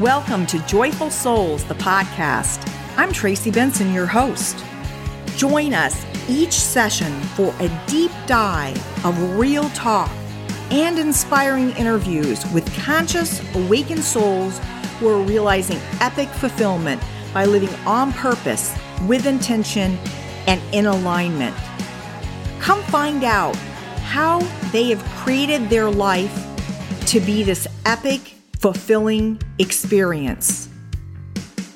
Welcome to Joyful Souls, the podcast. I'm Tracy Benson, your host. Join us each session for a deep dive of real talk and inspiring interviews with conscious, awakened souls who are realizing epic fulfillment by living on purpose, with intention, and in alignment. Come find out how they have created their life to be this epic, fulfilling experience.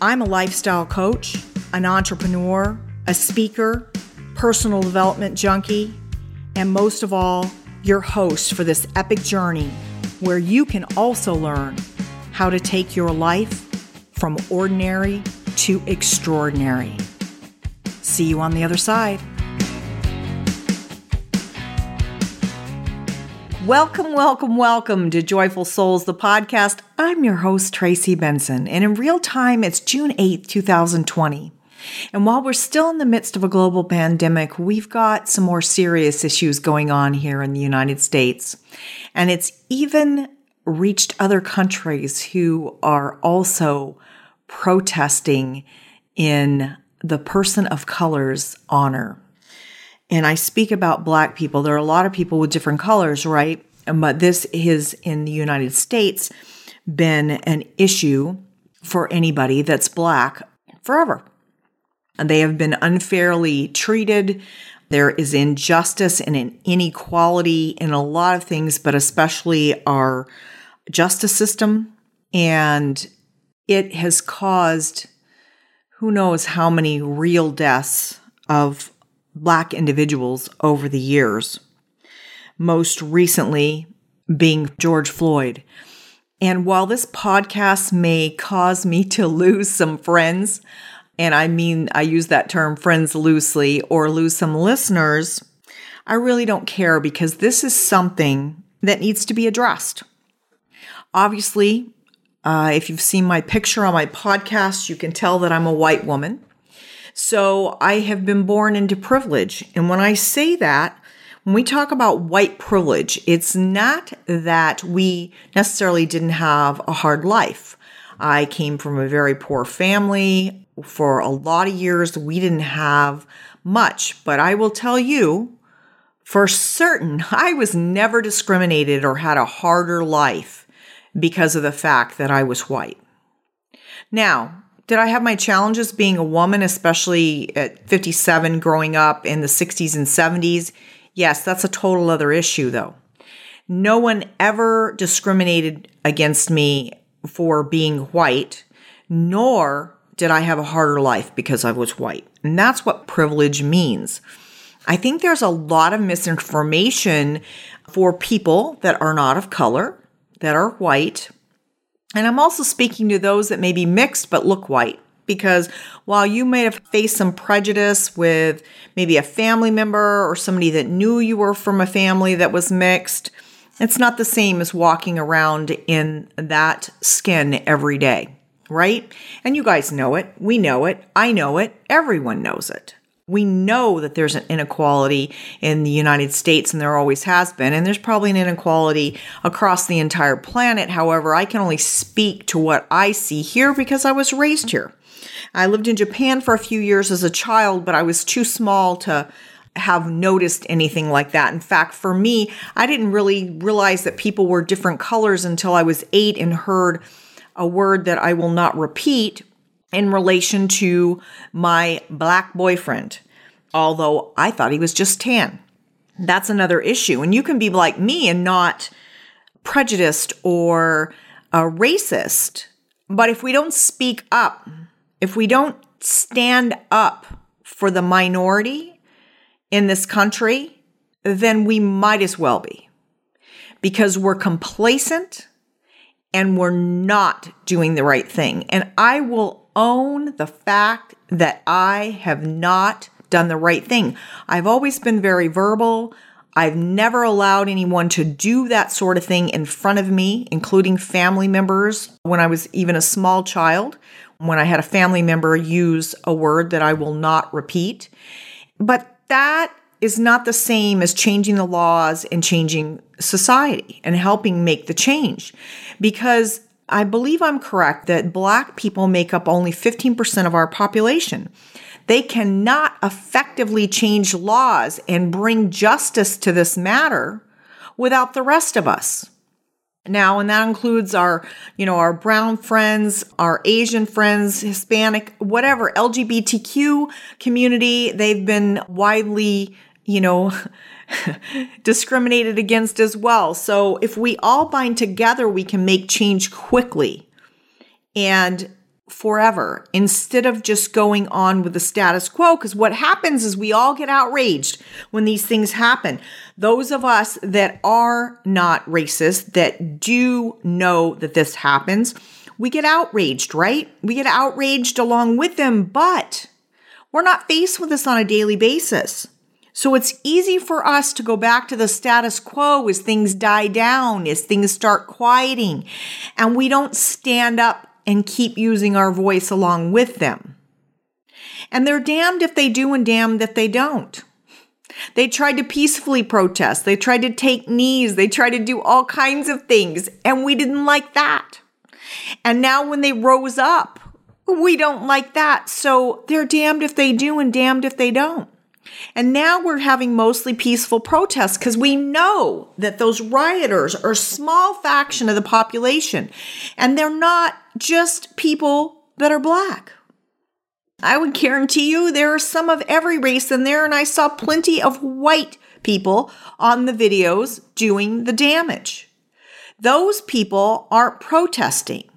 I'm a lifestyle coach, an entrepreneur, a speaker, personal development junkie, and most of all, your host for this epic journey where you can also learn how to take your life from ordinary to extraordinary. See you on the other side. Welcome, welcome, welcome to Joyful Souls, the podcast. I'm your host, Tracy Benson, and in real time, it's June 8th, 2020. And while we're still in the midst of a global pandemic, we've got some more serious issues going on here in the United States. And it's even reached other countries who are also protesting in the person of color's honor and I speak about black people. There are a lot of people with different colors, right? But this has in the United States been an issue for anybody that's black forever. And they have been unfairly treated. There is injustice and an inequality in a lot of things, but especially our justice system. And it has caused who knows how many real deaths of Black individuals over the years, most recently being George Floyd. And while this podcast may cause me to lose some friends, and I mean, I use that term friends loosely, or lose some listeners, I really don't care because this is something that needs to be addressed. Obviously, uh, if you've seen my picture on my podcast, you can tell that I'm a white woman. So I have been born into privilege. And when I say that, when we talk about white privilege, it's not that we necessarily didn't have a hard life. I came from a very poor family. For a lot of years, we didn't have much. But I will tell you for certain, I was never discriminated or had a harder life because of the fact that I was white. Now, did I have my challenges being a woman, especially at 57, growing up in the 60s and 70s? Yes, that's a total other issue, though. No one ever discriminated against me for being white, nor did I have a harder life because I was white. And that's what privilege means. I think there's a lot of misinformation for people that are not of color, that are white, and I'm also speaking to those that may be mixed but look white. Because while you may have faced some prejudice with maybe a family member or somebody that knew you were from a family that was mixed, it's not the same as walking around in that skin every day, right? And you guys know it. We know it. I know it. Everyone knows it. We know that there's an inequality in the United States, and there always has been, and there's probably an inequality across the entire planet. However, I can only speak to what I see here because I was raised here. I lived in Japan for a few years as a child, but I was too small to have noticed anything like that. In fact, for me, I didn't really realize that people were different colors until I was eight and heard a word that I will not repeat in relation to my black boyfriend, although I thought he was just tan. That's another issue. And you can be like me and not prejudiced or a racist. But if we don't speak up, if we don't stand up for the minority in this country, then we might as well be because we're complacent and we're not doing the right thing. And I will own the fact that I have not done the right thing. I've always been very verbal. I've never allowed anyone to do that sort of thing in front of me, including family members when I was even a small child, when I had a family member use a word that I will not repeat. But that is not the same as changing the laws and changing society and helping make the change because I believe I'm correct that black people make up only 15% of our population. They cannot effectively change laws and bring justice to this matter without the rest of us. Now, and that includes our, you know, our brown friends, our Asian friends, Hispanic, whatever, LGBTQ community. They've been widely, you know, discriminated against as well. So if we all bind together, we can make change quickly and forever instead of just going on with the status quo. Because what happens is we all get outraged when these things happen. Those of us that are not racist, that do know that this happens, we get outraged, right? We get outraged along with them, but we're not faced with this on a daily basis. So it's easy for us to go back to the status quo as things die down, as things start quieting, and we don't stand up and keep using our voice along with them. And they're damned if they do and damned if they don't. They tried to peacefully protest. They tried to take knees. They tried to do all kinds of things. And we didn't like that. And now when they rose up, we don't like that. So they're damned if they do and damned if they don't. And now we're having mostly peaceful protests because we know that those rioters are a small faction of the population and they're not just people that are black. I would guarantee you there are some of every race in there, and I saw plenty of white people on the videos doing the damage. Those people aren't protesting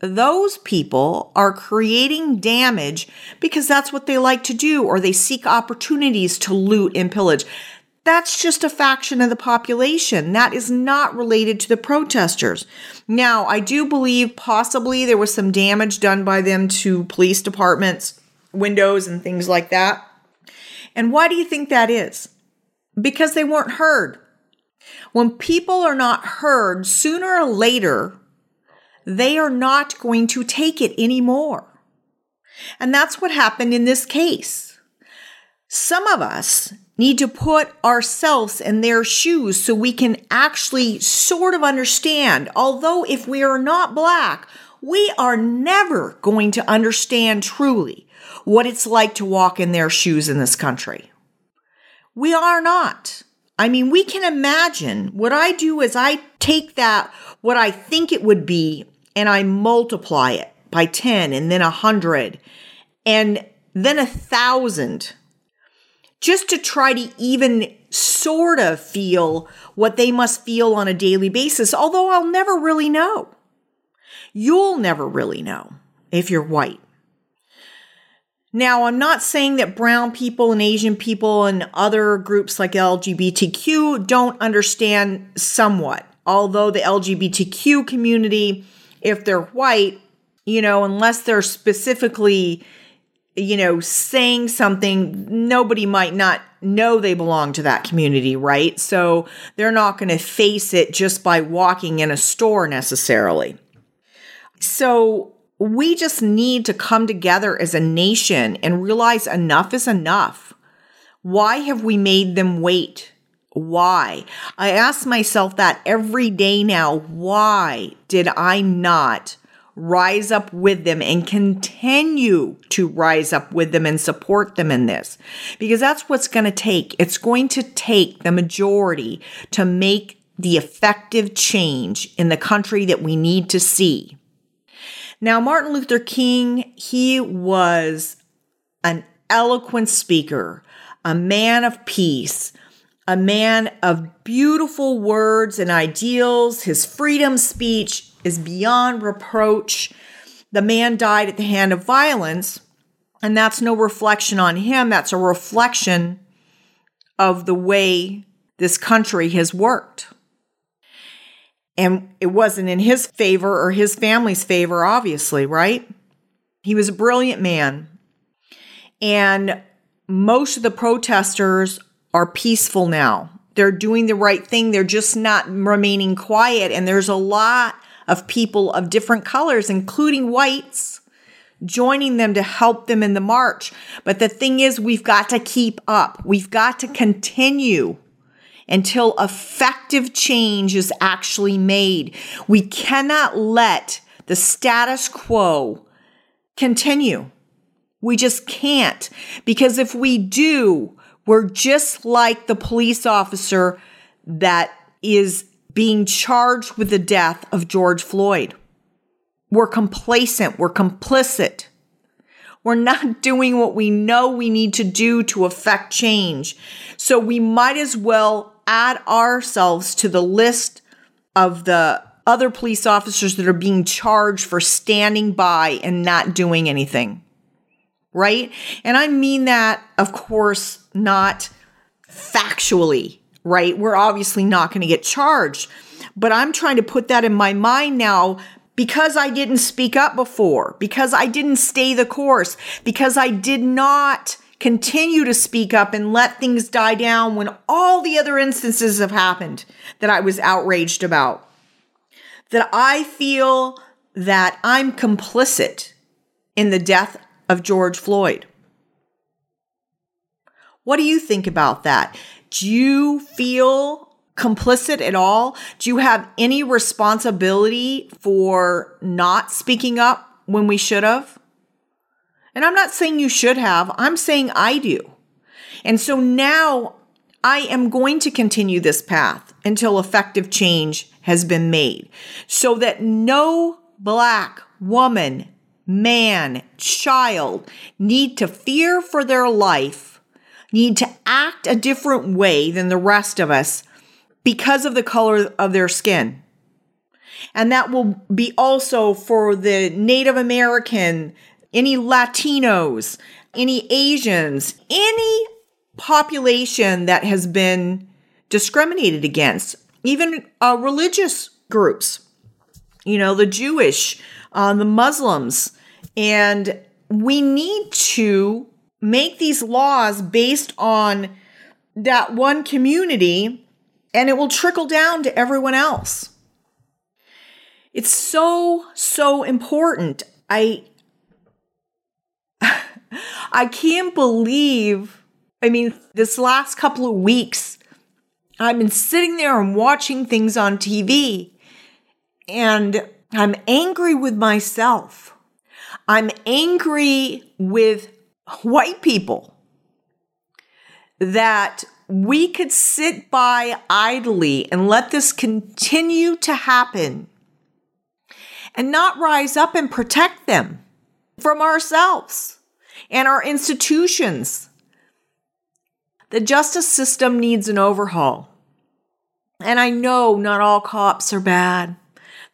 those people are creating damage because that's what they like to do, or they seek opportunities to loot and pillage. That's just a faction of the population. That is not related to the protesters. Now, I do believe possibly there was some damage done by them to police departments, windows, and things like that. And why do you think that is? Because they weren't heard. When people are not heard, sooner or later, they are not going to take it anymore. And that's what happened in this case. Some of us need to put ourselves in their shoes so we can actually sort of understand. Although, if we are not black, we are never going to understand truly what it's like to walk in their shoes in this country. We are not. I mean, we can imagine what I do is I take that, what I think it would be, and I multiply it by 10 and then a 100 and then a thousand just to try to even sort of feel what they must feel on a daily basis, although I'll never really know. You'll never really know if you're white. Now, I'm not saying that brown people and Asian people and other groups like LGBTQ don't understand somewhat, although the LGBTQ community if they're white, you know, unless they're specifically, you know, saying something, nobody might not know they belong to that community, right? So they're not going to face it just by walking in a store necessarily. So we just need to come together as a nation and realize enough is enough. Why have we made them wait? Why? I ask myself that every day now. Why did I not rise up with them and continue to rise up with them and support them in this? Because that's what's going to take. It's going to take the majority to make the effective change in the country that we need to see. Now, Martin Luther King, he was an eloquent speaker, a man of peace a man of beautiful words and ideals. His freedom speech is beyond reproach. The man died at the hand of violence, and that's no reflection on him. That's a reflection of the way this country has worked. And it wasn't in his favor or his family's favor, obviously, right? He was a brilliant man. And most of the protesters are peaceful now. They're doing the right thing. They're just not remaining quiet. And there's a lot of people of different colors, including whites, joining them to help them in the march. But the thing is, we've got to keep up. We've got to continue until effective change is actually made. We cannot let the status quo continue. We just can't. Because if we do, we're just like the police officer that is being charged with the death of George Floyd. We're complacent. We're complicit. We're not doing what we know we need to do to affect change. So we might as well add ourselves to the list of the other police officers that are being charged for standing by and not doing anything. Right? And I mean that, of course, not factually, right? We're obviously not going to get charged. But I'm trying to put that in my mind now because I didn't speak up before, because I didn't stay the course, because I did not continue to speak up and let things die down when all the other instances have happened that I was outraged about. That I feel that I'm complicit in the death of George Floyd. What do you think about that? Do you feel complicit at all? Do you have any responsibility for not speaking up when we should have? And I'm not saying you should have, I'm saying I do. And so now I am going to continue this path until effective change has been made so that no black woman, man, child need to fear for their life, need to act a different way than the rest of us because of the color of their skin. And that will be also for the Native American, any Latinos, any Asians, any population that has been discriminated against, even uh, religious groups, you know, the Jewish, uh, the Muslims. And we need to make these laws based on that one community and it will trickle down to everyone else. It's so, so important. I I can't believe, I mean, this last couple of weeks, I've been sitting there and watching things on TV, and I'm angry with myself. I'm angry with white people that we could sit by idly and let this continue to happen and not rise up and protect them from ourselves and our institutions. The justice system needs an overhaul. And I know not all cops are bad.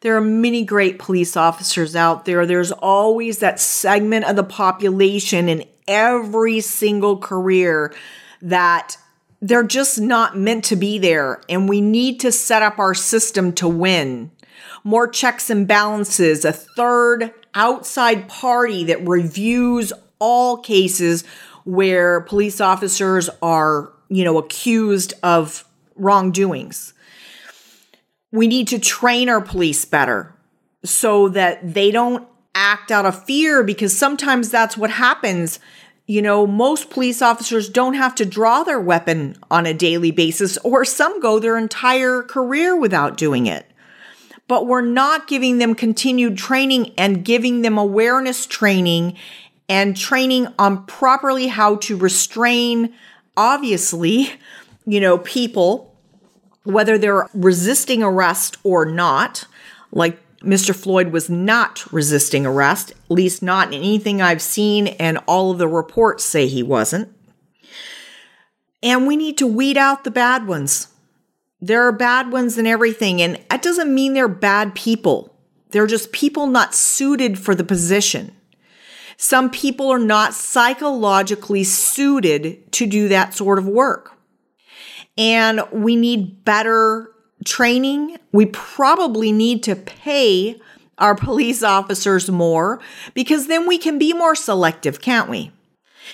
There are many great police officers out there. There's always that segment of the population in every single career that they're just not meant to be there. And we need to set up our system to win. More checks and balances, a third outside party that reviews all cases where police officers are, you know, accused of wrongdoings. We need to train our police better so that they don't act out of fear because sometimes that's what happens you know, most police officers don't have to draw their weapon on a daily basis, or some go their entire career without doing it. But we're not giving them continued training and giving them awareness training and training on properly how to restrain, obviously, you know, people, whether they're resisting arrest or not, like Mr. Floyd was not resisting arrest, at least not in anything I've seen, and all of the reports say he wasn't. And we need to weed out the bad ones. There are bad ones in everything, and that doesn't mean they're bad people. They're just people not suited for the position. Some people are not psychologically suited to do that sort of work. And we need better training. We probably need to pay our police officers more because then we can be more selective, can't we?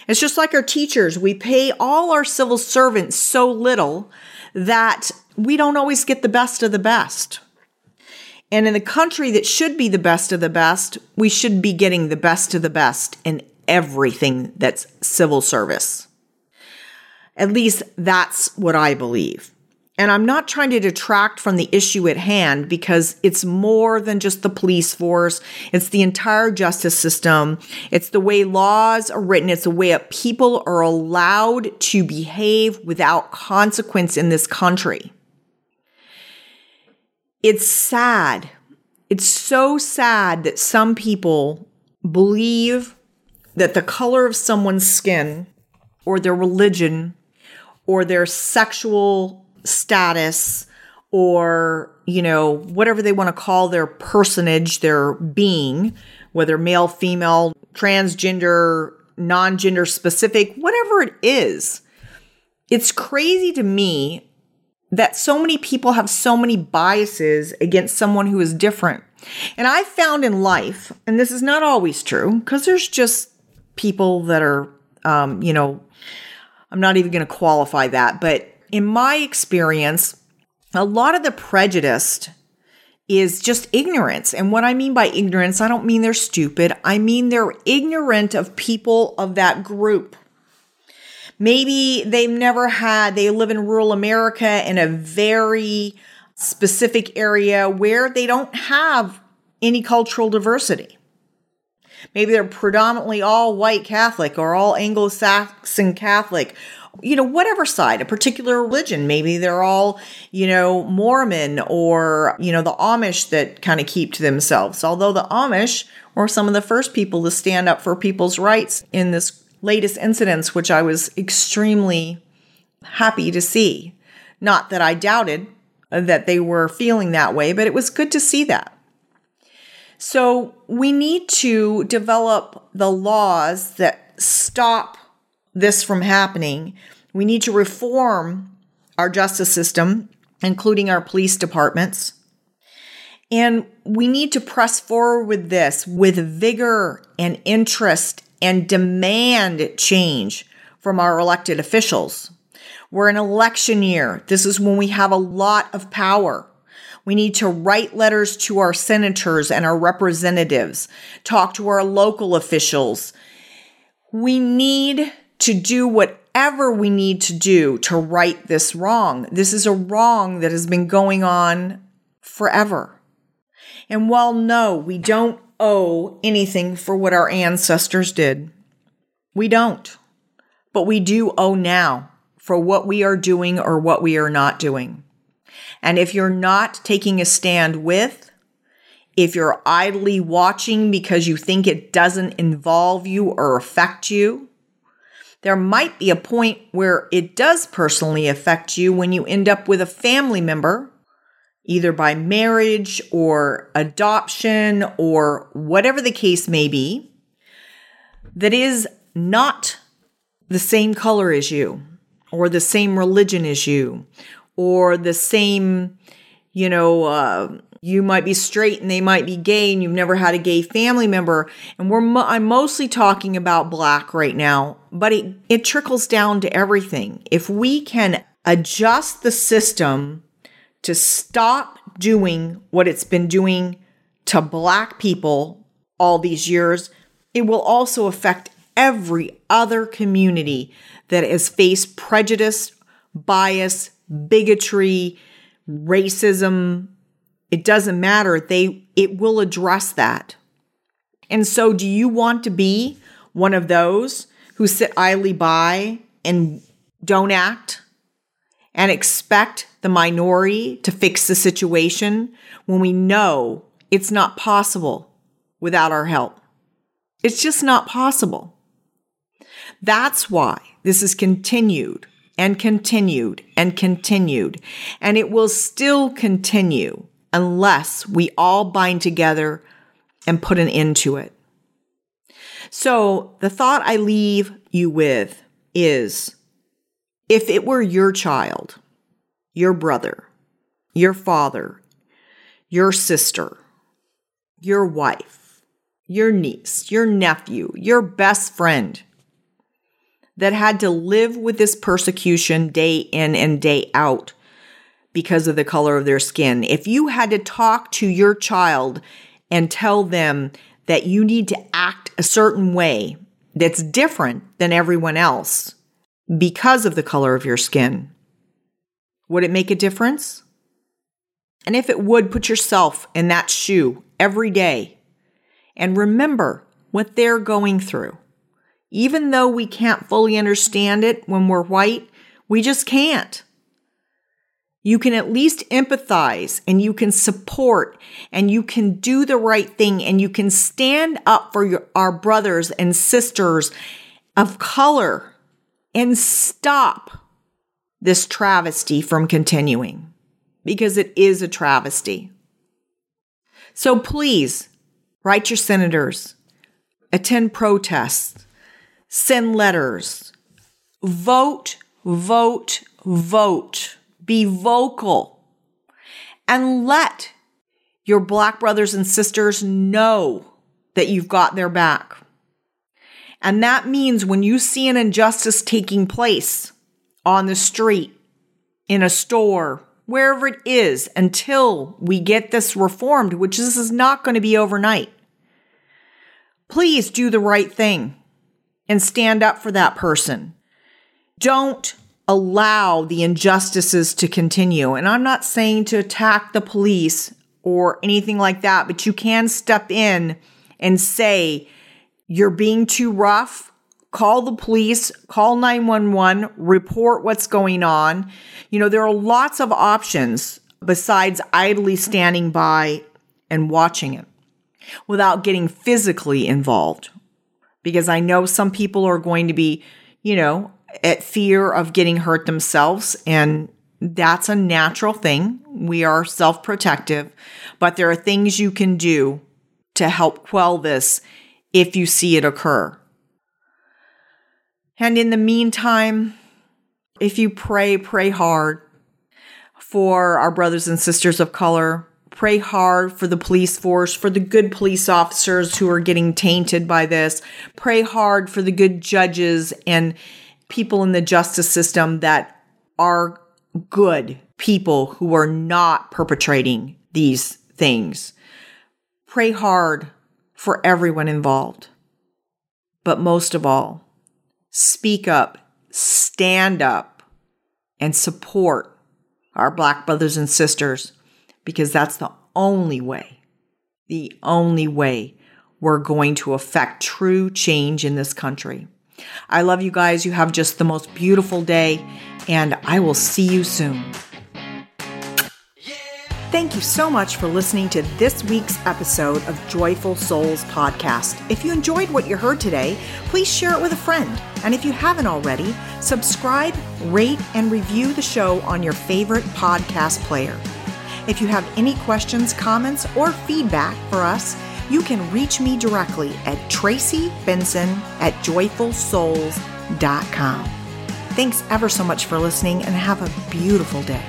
It's just like our teachers. We pay all our civil servants so little that we don't always get the best of the best. And in the country that should be the best of the best, we should be getting the best of the best in everything that's civil service. At least that's what I believe. And I'm not trying to detract from the issue at hand because it's more than just the police force. It's the entire justice system. It's the way laws are written. It's the way that people are allowed to behave without consequence in this country. It's sad. It's so sad that some people believe that the color of someone's skin or their religion or their sexual status or, you know, whatever they want to call their personage, their being, whether male, female, transgender, non gender specific, whatever it is. It's crazy to me that so many people have so many biases against someone who is different. And I found in life, and this is not always true, because there's just people that are, um, you know, I'm not even going to qualify that, but in my experience, a lot of the prejudice is just ignorance. And what I mean by ignorance, I don't mean they're stupid. I mean they're ignorant of people of that group. Maybe they've never had, they live in rural America in a very specific area where they don't have any cultural diversity. Maybe they're predominantly all white Catholic or all Anglo Saxon Catholic you know, whatever side, a particular religion. Maybe they're all, you know, Mormon or, you know, the Amish that kind of keep to themselves. Although the Amish were some of the first people to stand up for people's rights in this latest incidents, which I was extremely happy to see. Not that I doubted that they were feeling that way, but it was good to see that. So we need to develop the laws that stop this from happening, we need to reform our justice system, including our police departments. And we need to press forward with this with vigor and interest and demand change from our elected officials. We're an election year. This is when we have a lot of power. We need to write letters to our senators and our representatives, talk to our local officials. We need to do whatever we need to do to right this wrong. This is a wrong that has been going on forever. And while no, we don't owe anything for what our ancestors did, we don't. But we do owe now for what we are doing or what we are not doing. And if you're not taking a stand with, if you're idly watching because you think it doesn't involve you or affect you, there might be a point where it does personally affect you when you end up with a family member, either by marriage or adoption or whatever the case may be, that is not the same color as you, or the same religion as you, or the same, you know, uh, you might be straight and they might be gay and you've never had a gay family member. And we're mo- I'm mostly talking about black right now but it it trickles down to everything. If we can adjust the system to stop doing what it's been doing to black people all these years it will also affect every other community that has faced prejudice bias bigotry racism it doesn't matter. They it will address that. And so do you want to be one of those who sit idly by and don't act and expect the minority to fix the situation when we know it's not possible without our help? It's just not possible. That's why this is continued and continued and continued, and it will still continue unless we all bind together and put an end to it. So, the thought I leave you with is if it were your child, your brother, your father, your sister, your wife, your niece, your nephew, your best friend that had to live with this persecution day in and day out because of the color of their skin. If you had to talk to your child and tell them that you need to act a certain way that's different than everyone else because of the color of your skin, Would it make a difference? And if it would, put yourself in that shoe every day and remember what they're going through. Even though we can't fully understand it when we're white, we just can't. You can at least empathize and you can support and you can do the right thing and you can stand up for your, our brothers and sisters of color and stop this travesty from continuing because it is a travesty. So please write your senators, attend protests, send letters, vote, vote, vote, be vocal, and let your Black brothers and sisters know that you've got their back. And that means when you see an injustice taking place on the street, in a store, wherever it is, until we get this reformed, which this is not going to be overnight, please do the right thing and stand up for that person. Don't allow the injustices to continue. And I'm not saying to attack the police or anything like that, but you can step in and say, you're being too rough. Call the police, call 911, report what's going on. You know, there are lots of options besides idly standing by and watching it without getting physically involved. Because I know some people are going to be, you know, at fear of getting hurt themselves. And that's a natural thing. We are self protective, but there are things you can do to help quell this if you see it occur. And in the meantime, if you pray, pray hard for our brothers and sisters of color. Pray hard for the police force, for the good police officers who are getting tainted by this. Pray hard for the good judges and people in the justice system that are good people who are not perpetrating these things. Pray hard for everyone involved. But most of all, speak up, stand up, and support our Black brothers and sisters because that's the only way, the only way we're going to affect true change in this country. I love you guys. You have just the most beautiful day, and I will see you soon. Thank you so much for listening to this week's episode of Joyful Souls Podcast. If you enjoyed what you heard today, please share it with a friend. And if you haven't already, subscribe, rate, and review the show on your favorite podcast player. If you have any questions, comments, or feedback for us, you can reach me directly at Tracy Benson at joyfulsouls.com. Thanks ever so much for listening and have a beautiful day.